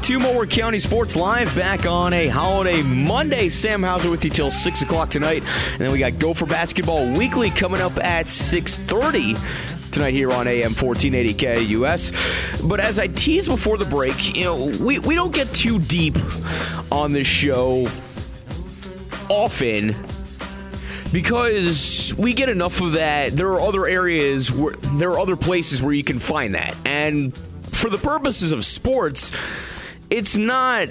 to Mower County Sports Live, back on a holiday Monday. Sam Hauser with you till 6 o'clock tonight. And then we got Gopher Basketball Weekly coming up at 6.30 tonight here on AM 1480 KUS. But as I teased before the break, you know, we, we don't get too deep on this show often because we get enough of that. There are other areas where there are other places where you can find that. And for the purposes of sports, it's not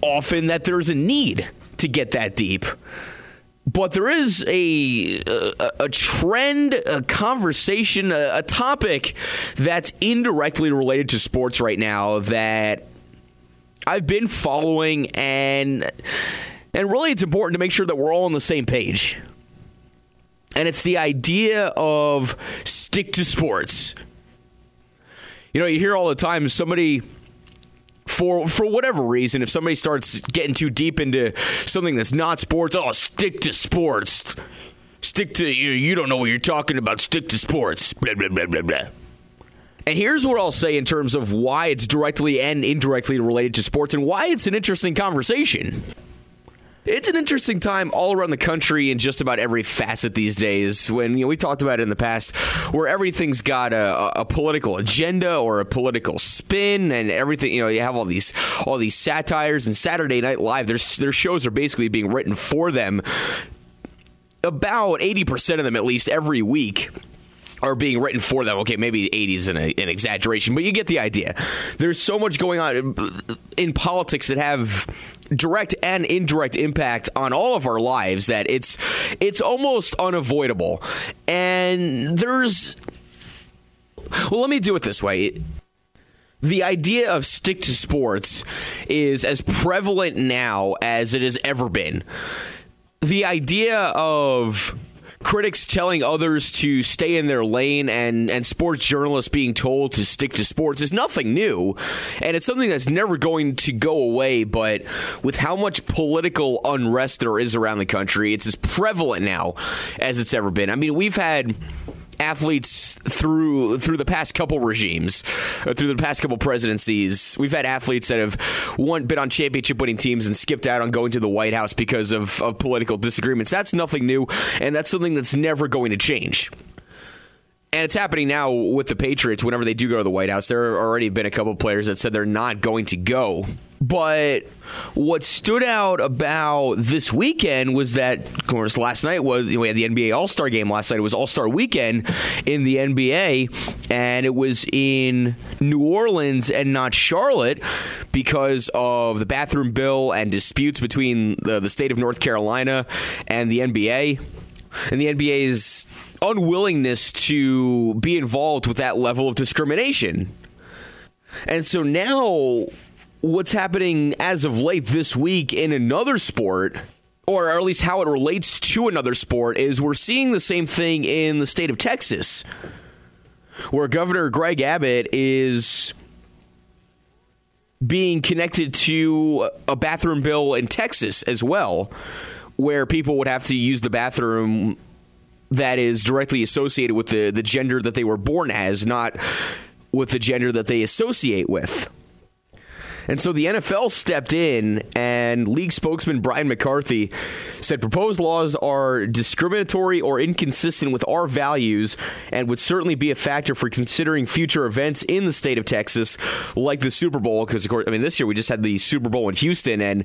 often that there's a need to get that deep. But there is a, a, a trend, a conversation, a, a topic that's indirectly related to sports right now that I've been following and and really it's important to make sure that we're all on the same page. And it's the idea of stick to sports. You know, you hear all the time somebody for for whatever reason, if somebody starts getting too deep into something that's not sports, oh, stick to sports. Stick to you. You don't know what you're talking about. Stick to sports. Blah blah blah blah blah. And here's what I'll say in terms of why it's directly and indirectly related to sports and why it's an interesting conversation. It's an interesting time all around the country in just about every facet these days. When you know, we talked about it in the past, where everything's got a, a, political agenda or a political spin, and everything. You know, you have all these all these satires and Saturday Night Live. Their their shows are basically being written for them. About eighty percent of them, at least every week are being written for them. Okay, maybe 80 is an, an, exaggeration, but you get the idea. There's so much going on in politics that have direct and indirect impact on all of our lives that it's it's almost unavoidable. And there's well, let me do it this way. The idea of stick to sports is as prevalent now as it has ever been. The idea of critics telling others to stay in their lane and, and sports journalists being told to stick to sports is nothing new. And it's something that's never going to go away. But with how much political unrest there is around the country, it's as prevalent now as it's ever been. I mean, we've had athletes through through the past couple regimes, through the past couple presidencies. We've had athletes that have won, been on championship winning teams and skipped out on going to the White House because of, of political disagreements. That's nothing new, and that's something that's never going to change. And it's happening now with the Patriots. Whenever they do go to the White House, there have already been a couple players that said they're not going to go. But what stood out about this weekend was that, of course, last night was we had the NBA All Star game last night. It was All Star weekend in the NBA, and it was in New Orleans and not Charlotte because of the bathroom bill and disputes between the, the state of North Carolina and the NBA. And the NBA's unwillingness to be involved with that level of discrimination. And so now, what's happening as of late this week in another sport, or at least how it relates to another sport, is we're seeing the same thing in the state of Texas, where Governor Greg Abbott is being connected to a bathroom bill in Texas as well, where people would have to use the bathroom that is directly associated with the, the gender that they were born as, not with the gender that they associate with. And so the NFL stepped in, and league spokesman Brian McCarthy said proposed laws are discriminatory or inconsistent with our values and would certainly be a factor for considering future events in the state of Texas, like the Super Bowl. Because, of course, I mean, this year we just had the Super Bowl in Houston, and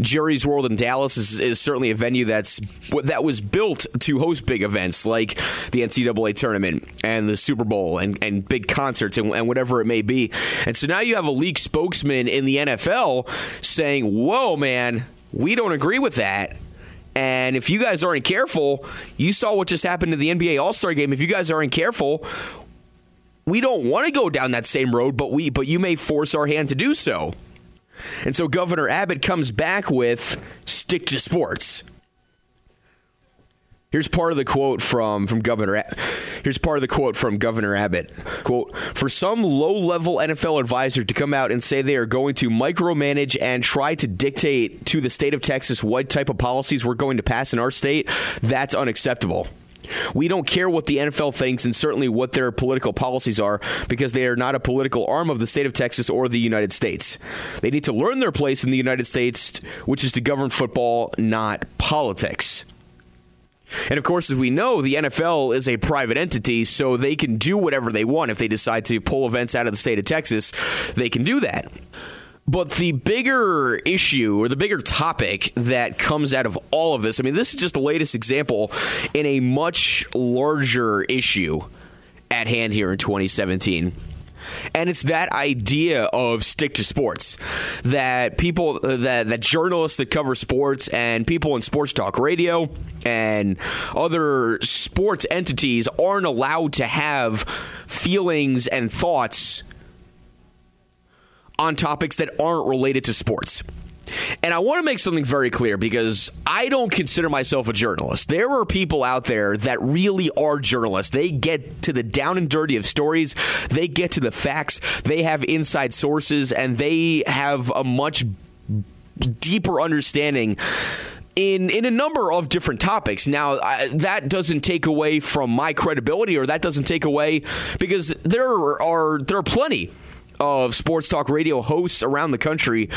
Jerry's World in Dallas is, is certainly a venue that's that was built to host big events like the NCAA tournament and the Super Bowl and, and big concerts and, and whatever it may be. And so now you have a league spokesman in the NFL saying, Whoa, man, we don't agree with that. And if you guys aren't careful, you saw what just happened to the NBA All Star game. If you guys aren't careful, we don't want to go down that same road, but we but you may force our hand to do so. And so Governor Abbott comes back with stick to sports. Here's part of the quote from from Governor. Here's part of the quote from Governor Abbott. Quote: For some low-level NFL advisor to come out and say they are going to micromanage and try to dictate to the state of Texas what type of policies we're going to pass in our state, that's unacceptable. We don't care what the NFL thinks and certainly what their political policies are because they are not a political arm of the state of Texas or the United States. They need to learn their place in the United States, which is to govern football, not politics. And of course, as we know, the NFL is a private entity, so they can do whatever they want. If they decide to pull events out of the state of Texas, they can do that. But the bigger issue or the bigger topic that comes out of all of this, I mean, this is just the latest example in a much larger issue at hand here in 2017. And it's that idea of stick to sports that people, uh, that, that journalists that cover sports and people in sports talk radio and other sports entities aren't allowed to have feelings and thoughts on topics that aren't related to sports. And I want to make something very clear because I don't consider myself a journalist. There are people out there that really are journalists. They get to the down and dirty of stories, they get to the facts, they have inside sources, and they have a much deeper understanding in in a number of different topics. Now, I, that doesn't take away from my credibility, or that doesn't take away because there are there are plenty of sports talk radio hosts around the country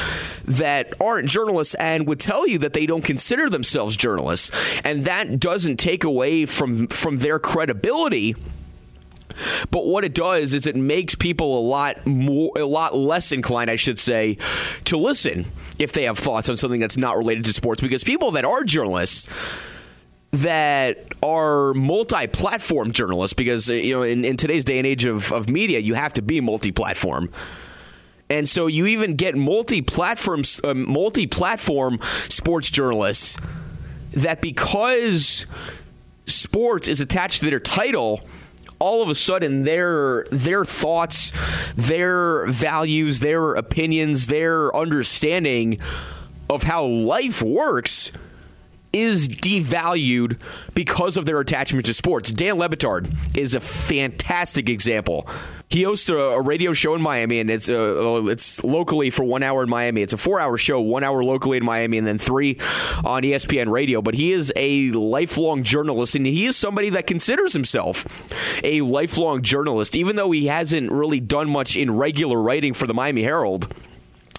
that aren't journalists and would tell you that they don't consider themselves journalists. And that doesn't take away from from their credibility. But what it does is it makes people a lot more a lot less inclined I should say to listen if they have thoughts on something that's not related to sports. Because people that are journalists that are multi-platform journalists because you know in, in today's day and age of, of media you have to be multi-platform. And so you even get multi-platform uh, multi-platform sports journalists that because sports is attached to their title all of a sudden their their thoughts their values their opinions their understanding of how life works is devalued because of their attachment to sports. Dan Le Batard is a fantastic example. He hosts a, a radio show in Miami, and it's uh, it's locally for one hour in Miami. It's a four hour show, one hour locally in Miami, and then three on ESPN Radio. But he is a lifelong journalist, and he is somebody that considers himself a lifelong journalist, even though he hasn't really done much in regular writing for the Miami Herald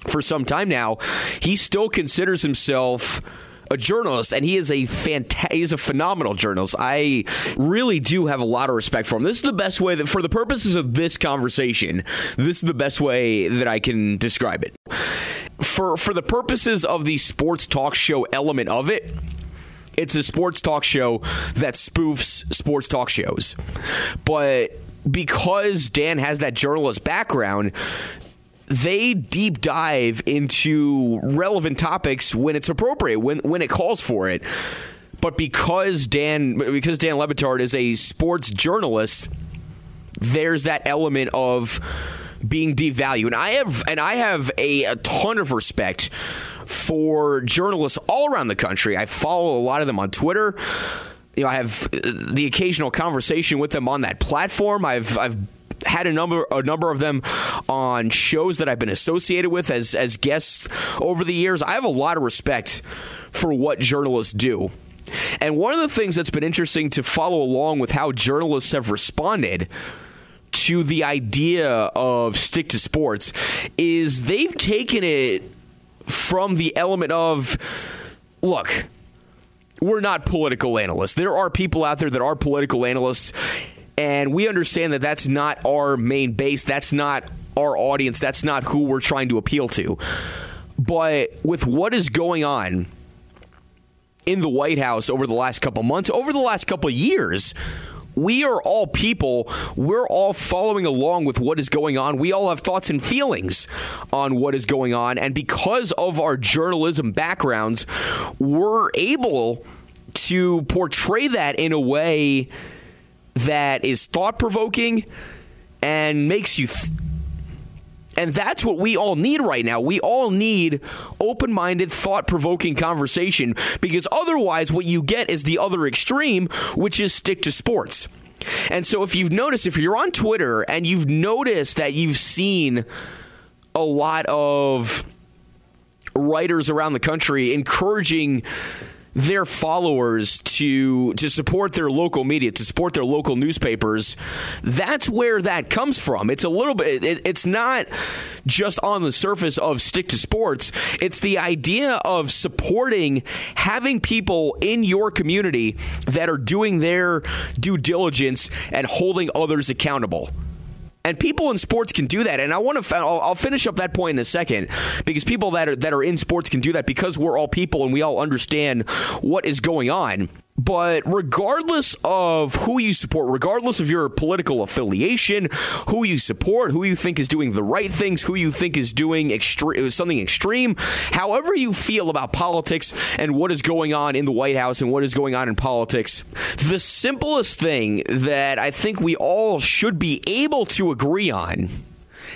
for some time now. He still considers himself a journalist, and he is a fanta- he's a phenomenal journalist. I really do have a lot of respect for him. This is the best way that, for the purposes of this conversation, this is the best way that I can describe it. For for the purposes of the sports talk show element of it, it's a sports talk show that spoofs sports talk shows, but because Dan has that journalist background, they deep dive into relevant topics when it's appropriate, when when it calls for it. But because Dan because Dan Le Batard is a sports journalist, there's that element of being devalued. And I have and I have a, a ton of respect for journalists all around the country. I follow a lot of them on Twitter you know, I have uh, the occasional conversation with them on that platform. I've I've had a number a number of them on shows that I've been associated with as as guests over the years. I have a lot of respect for what journalists do. And one of the things that's been interesting to follow along with how journalists have responded to the idea of stick to sports is they've taken it from the element of look, we're not political analysts. There are people out there that are political analysts and we understand that that's not our main base. That's not our audience. That's not who we're trying to appeal to. But with what is going on in the White House over the last couple months, over the last couple years, we are all people. We're all following along with what is going on. We all have thoughts and feelings on what is going on. And because of our journalism backgrounds, we're able to portray that in a way that is thought provoking and makes you. Th- and that's what we all need right now. We all need open minded, thought provoking conversation because otherwise, what you get is the other extreme, which is stick to sports. And so, if you've noticed, if you're on Twitter and you've noticed that you've seen a lot of writers around the country encouraging their followers to to support their local media, to support their local newspapers. That's where that comes from. It's a little bit. It, it's not just on the surface of stick to sports. It's the idea of supporting having people in your community that are doing their due diligence and holding others accountable. And people in sports can do that. And I want to, I'll, I'll, finish up that point in a second because people that are, that are in sports can do that because we're all people and we all understand what is going on. But regardless of who you support, regardless of your political affiliation, who you support, who you think is doing the right things, who you think is doing extre- something extreme, however you feel about politics and what is going on in the White House and what is going on in politics, the simplest thing that I think we all should be able to agree on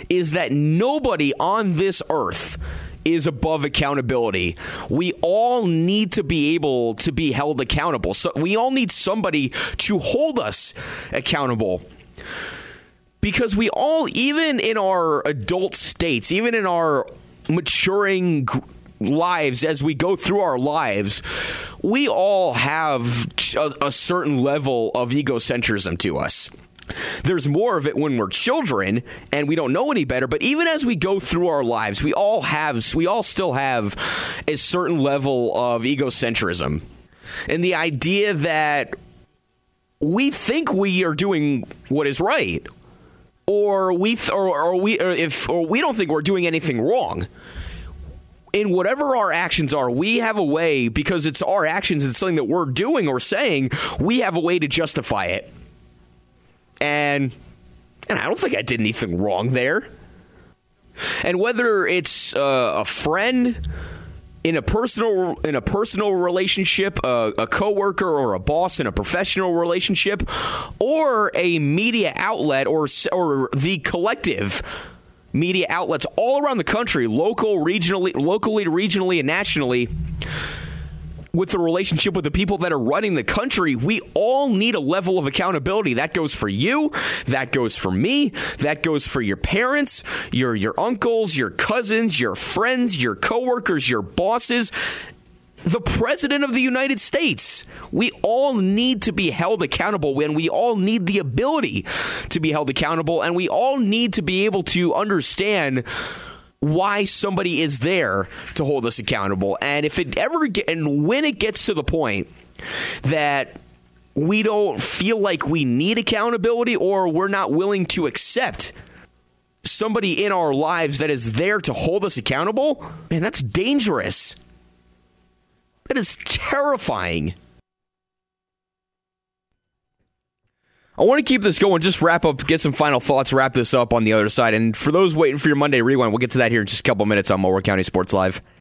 is that nobody on this earth is above accountability. We all need to be able to be held accountable. So we all need somebody to hold us accountable. Because we all, even in our adult states, even in our maturing lives as we go through our lives, we all have a, certain level of egocentrism to us. There's more of it when we're children and we don't know any better, but even as we go through our lives, we all have we all still have a certain level of egocentrism. And the idea that we think we are doing what is right or we th- or, or we or if or we don't think we're doing anything wrong in whatever our actions are, we have a way because it's our actions, it's something that we're doing or saying, we have a way to justify it and and I don't think I did anything wrong there. And whether it's uh, a friend in a personal in a personal relationship, uh, a coworker or a boss in a professional relationship, or a media outlet or or the collective media outlets all around the country, local, regionally, locally, regionally, and nationally with the relationship with the people that are running the country, we all need a level of accountability. That goes for you, that goes for me, that goes for your parents, your your uncles, your cousins, your friends, your coworkers, your bosses the president of the United States. We all need to be held accountable and we all need the ability to be held accountable and we all need to be able to understand why somebody is there to hold us accountable. And if it ever get, and when it gets to the point that we don't feel like we need accountability or we're not willing to accept somebody in our lives that is there to hold us accountable, man, that's dangerous. That is terrifying. I want to keep this going, just wrap up, get some final thoughts, wrap this up on the other side. And for those waiting for your Monday rewind, we'll get to that here in just a couple minutes on Mower County Sports Live.